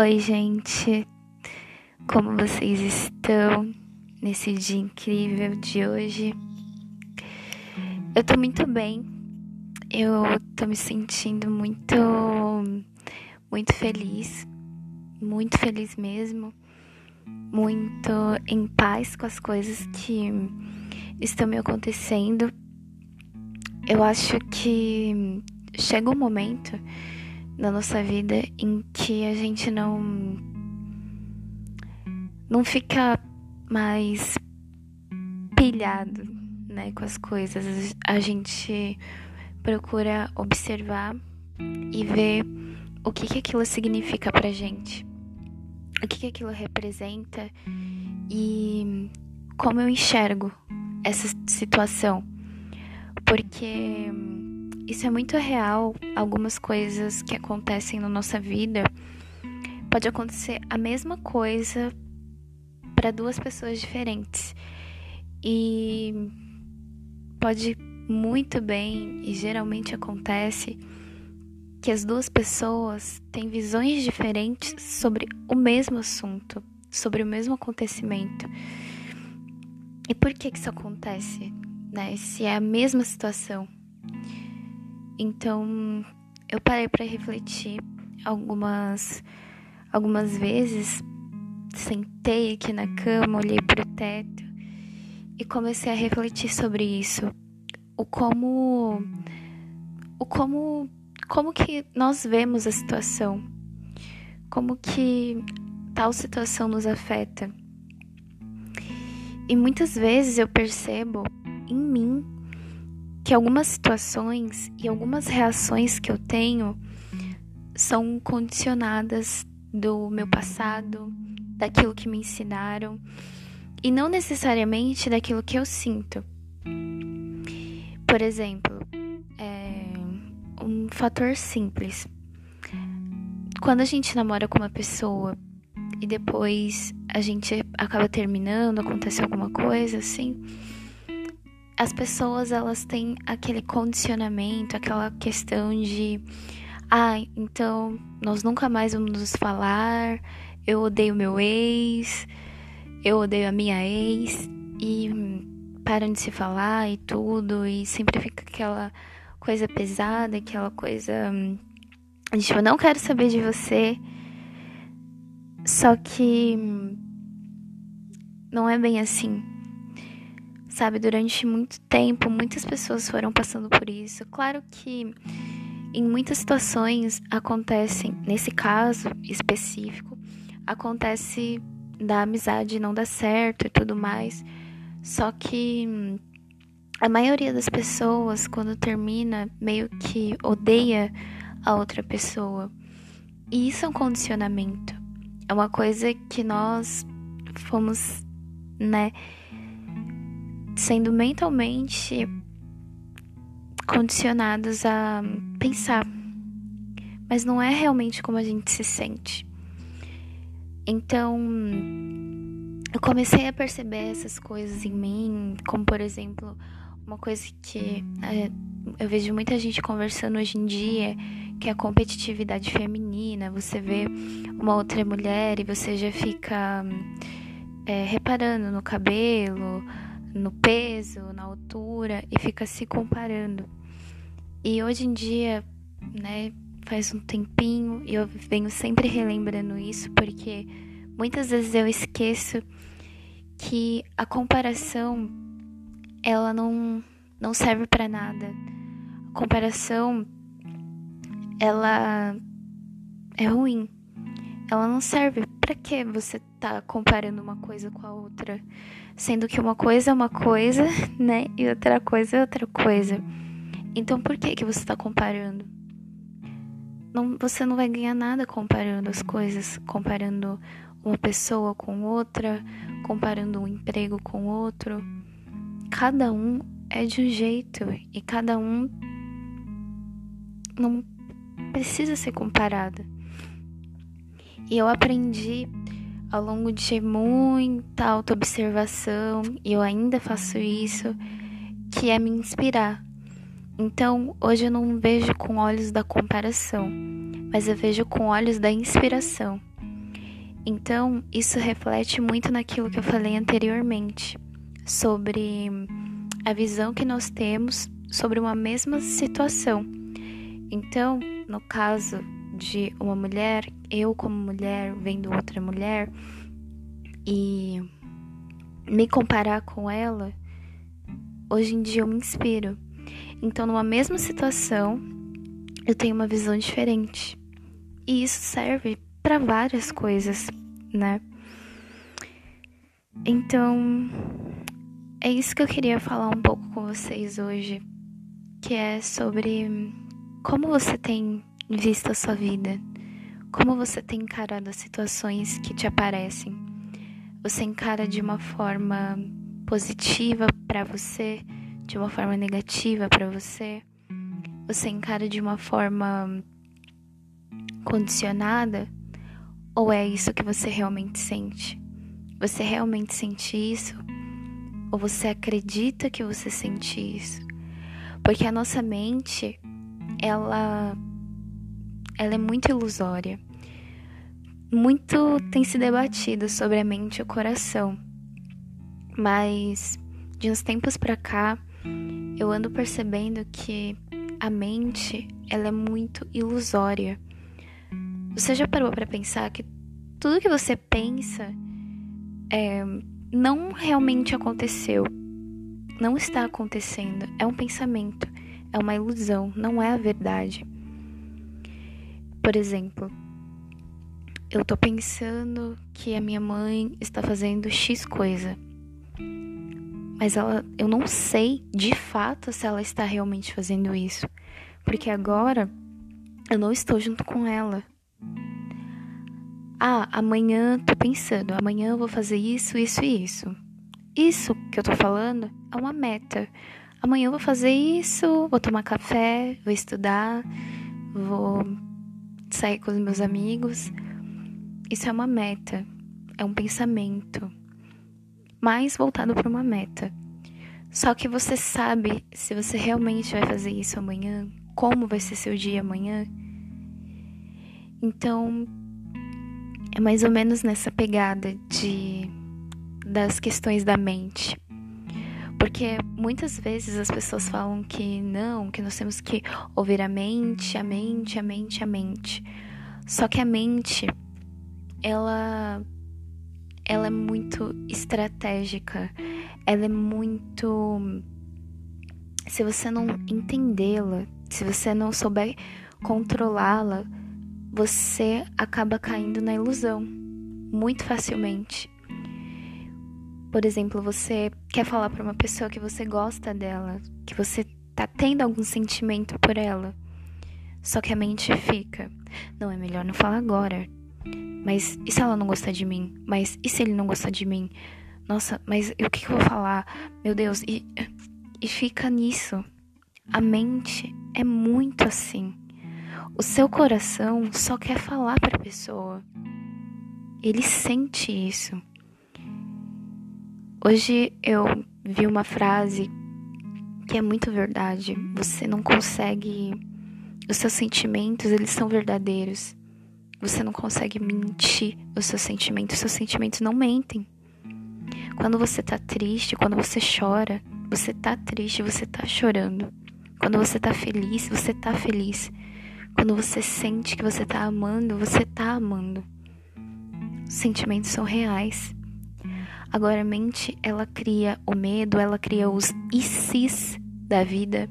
Oi, gente. Como vocês estão nesse dia incrível de hoje? Eu tô muito bem. Eu tô me sentindo muito muito feliz, muito feliz mesmo, muito em paz com as coisas que estão me acontecendo. Eu acho que chega um momento na nossa vida em que a gente não não fica mais pilhado, né, com as coisas. A gente procura observar e ver o que que aquilo significa pra gente. O que que aquilo representa e como eu enxergo essa situação. Porque isso é muito real. Algumas coisas que acontecem na nossa vida pode acontecer a mesma coisa para duas pessoas diferentes. E pode muito bem, e geralmente acontece, que as duas pessoas têm visões diferentes sobre o mesmo assunto, sobre o mesmo acontecimento. E por que, que isso acontece? Né? Se é a mesma situação. Então, eu parei para refletir algumas algumas vezes, sentei aqui na cama, olhei para o teto e comecei a refletir sobre isso. O como o como como que nós vemos a situação? Como que tal situação nos afeta? E muitas vezes eu percebo em mim que algumas situações e algumas reações que eu tenho são condicionadas do meu passado, daquilo que me ensinaram e não necessariamente daquilo que eu sinto. Por exemplo, é um fator simples. Quando a gente namora com uma pessoa e depois a gente acaba terminando, acontece alguma coisa assim, as pessoas elas têm aquele condicionamento, aquela questão de ah, então nós nunca mais vamos nos falar, eu odeio meu ex, eu odeio a minha ex e param de se falar e tudo e sempre fica aquela coisa pesada, aquela coisa tipo, eu não quero saber de você. Só que não é bem assim sabe? Durante muito tempo, muitas pessoas foram passando por isso. Claro que em muitas situações acontecem, nesse caso específico, acontece da amizade não dar certo e tudo mais. Só que a maioria das pessoas, quando termina, meio que odeia a outra pessoa. E isso é um condicionamento. É uma coisa que nós fomos, né? Sendo mentalmente condicionados a pensar, mas não é realmente como a gente se sente. Então, eu comecei a perceber essas coisas em mim, como por exemplo, uma coisa que é, eu vejo muita gente conversando hoje em dia, que é a competitividade feminina. Você vê uma outra mulher e você já fica é, reparando no cabelo, no peso, na altura e fica se comparando. E hoje em dia, né, faz um tempinho e eu venho sempre relembrando isso porque muitas vezes eu esqueço que a comparação ela não não serve para nada. A comparação ela é ruim. Ela não serve. Para que você tá comparando uma coisa com a outra? sendo que uma coisa é uma coisa, né, e outra coisa é outra coisa. Então por que que você está comparando? Não, você não vai ganhar nada comparando as coisas, comparando uma pessoa com outra, comparando um emprego com outro. Cada um é de um jeito e cada um não precisa ser comparado. E eu aprendi ao longo de muita autoobservação, e eu ainda faço isso, que é me inspirar. Então, hoje eu não vejo com olhos da comparação, mas eu vejo com olhos da inspiração. Então, isso reflete muito naquilo que eu falei anteriormente sobre a visão que nós temos sobre uma mesma situação. Então, no caso de uma mulher, eu como mulher vendo outra mulher e me comparar com ela, hoje em dia eu me inspiro. Então, numa mesma situação, eu tenho uma visão diferente. E isso serve para várias coisas, né? Então, é isso que eu queria falar um pouco com vocês hoje, que é sobre como você tem visto a sua vida, como você tem encarado as situações que te aparecem. Você encara de uma forma positiva para você, de uma forma negativa para você? Você encara de uma forma condicionada? Ou é isso que você realmente sente? Você realmente sente isso? Ou você acredita que você sente isso? Porque a nossa mente, ela ela é muito ilusória. Muito tem se debatido sobre a mente e o coração. Mas de uns tempos para cá, eu ando percebendo que a mente, ela é muito ilusória. Você já parou para pensar que tudo que você pensa é, não realmente aconteceu? Não está acontecendo. É um pensamento, é uma ilusão, não é a verdade. Por exemplo, eu tô pensando que a minha mãe está fazendo X coisa. Mas ela, eu não sei de fato se ela está realmente fazendo isso, porque agora eu não estou junto com ela. Ah, amanhã tô pensando, amanhã eu vou fazer isso, isso e isso. Isso que eu tô falando é uma meta. Amanhã eu vou fazer isso, vou tomar café, vou estudar, vou sair com os meus amigos. Isso é uma meta, é um pensamento, mais voltado para uma meta. Só que você sabe se você realmente vai fazer isso amanhã, como vai ser seu dia amanhã. Então, é mais ou menos nessa pegada de das questões da mente. Porque muitas vezes as pessoas falam que não, que nós temos que ouvir a mente, a mente, a mente, a mente. Só que a mente, ela ela é muito estratégica. Ela é muito se você não entendê-la, se você não souber controlá-la, você acaba caindo na ilusão muito facilmente. Por exemplo, você quer falar para uma pessoa que você gosta dela, que você tá tendo algum sentimento por ela. Só que a mente fica: não, é melhor não falar agora. Mas e se ela não gostar de mim? Mas e se ele não gostar de mim? Nossa, mas o que, eu vou falar? Meu Deus, e, e fica nisso. A mente é muito assim. O seu coração só quer falar para a pessoa. Ele sente isso. Hoje eu vi uma frase que é muito verdade. Você não consegue. Os seus sentimentos, eles são verdadeiros. Você não consegue mentir os seus sentimentos. Os seus sentimentos não mentem. Quando você tá triste, quando você chora, você tá triste, você tá chorando. Quando você tá feliz, você tá feliz. Quando você sente que você tá amando, você tá amando. Os sentimentos são reais. Agora a mente, ela cria o medo, ela cria os se da vida.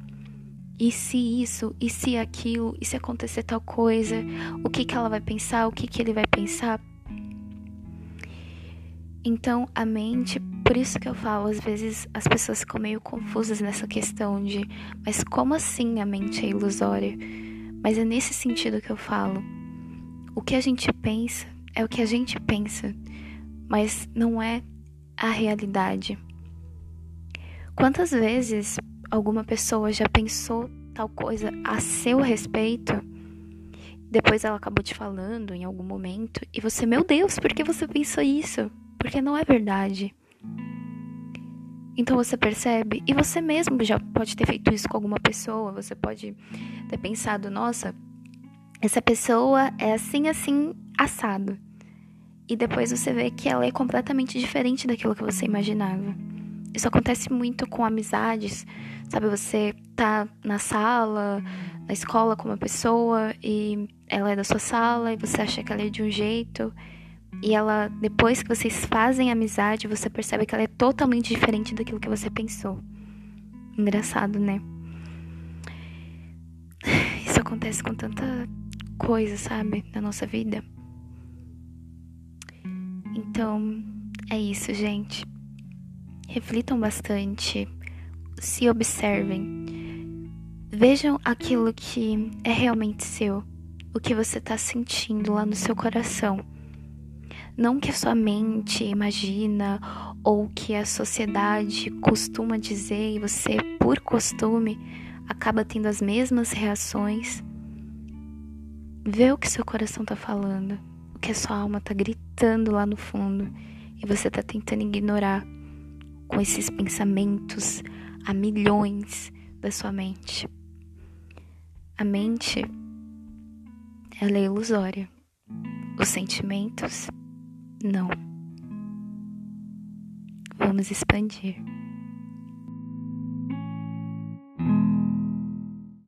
E se isso, e se aquilo, e se acontecer tal coisa, o que que ela vai pensar, o que que ele vai pensar? Então, a mente, por isso que eu falo, às vezes as pessoas ficam meio confusas nessa questão de, mas como assim a mente é ilusória? Mas é nesse sentido que eu falo. O que a gente pensa é o que a gente pensa, mas não é a realidade. Quantas vezes alguma pessoa já pensou tal coisa a seu respeito? Depois ela acabou te falando em algum momento e você, meu Deus, por que você pensou isso? Porque não é verdade. Então você percebe, e você mesmo já pode ter feito isso com alguma pessoa, você pode ter pensado, nossa, essa pessoa é assim, assim, assado. E depois você vê que ela é completamente diferente daquilo que você imaginava. Isso acontece muito com amizades, sabe? Você tá na sala, na escola com uma pessoa e ela é da sua sala e você acha que ela é de um jeito e ela, depois que vocês fazem amizade, você percebe que ela é totalmente diferente daquilo que você pensou. Engraçado, né? Isso acontece com tanta coisa, sabe, na nossa vida. Então, é isso, gente. Reflitam bastante, se observem. Vejam aquilo que é realmente seu, o que você está sentindo lá no seu coração não que a sua mente imagina ou que a sociedade costuma dizer e você, por costume, acaba tendo as mesmas reações. Vê o que seu coração tá falando, que a sua alma tá gritando lá no fundo e você tá tentando ignorar com esses pensamentos a milhões da sua mente. A mente ela é ilusória. Os sentimentos não. Vamos expandir.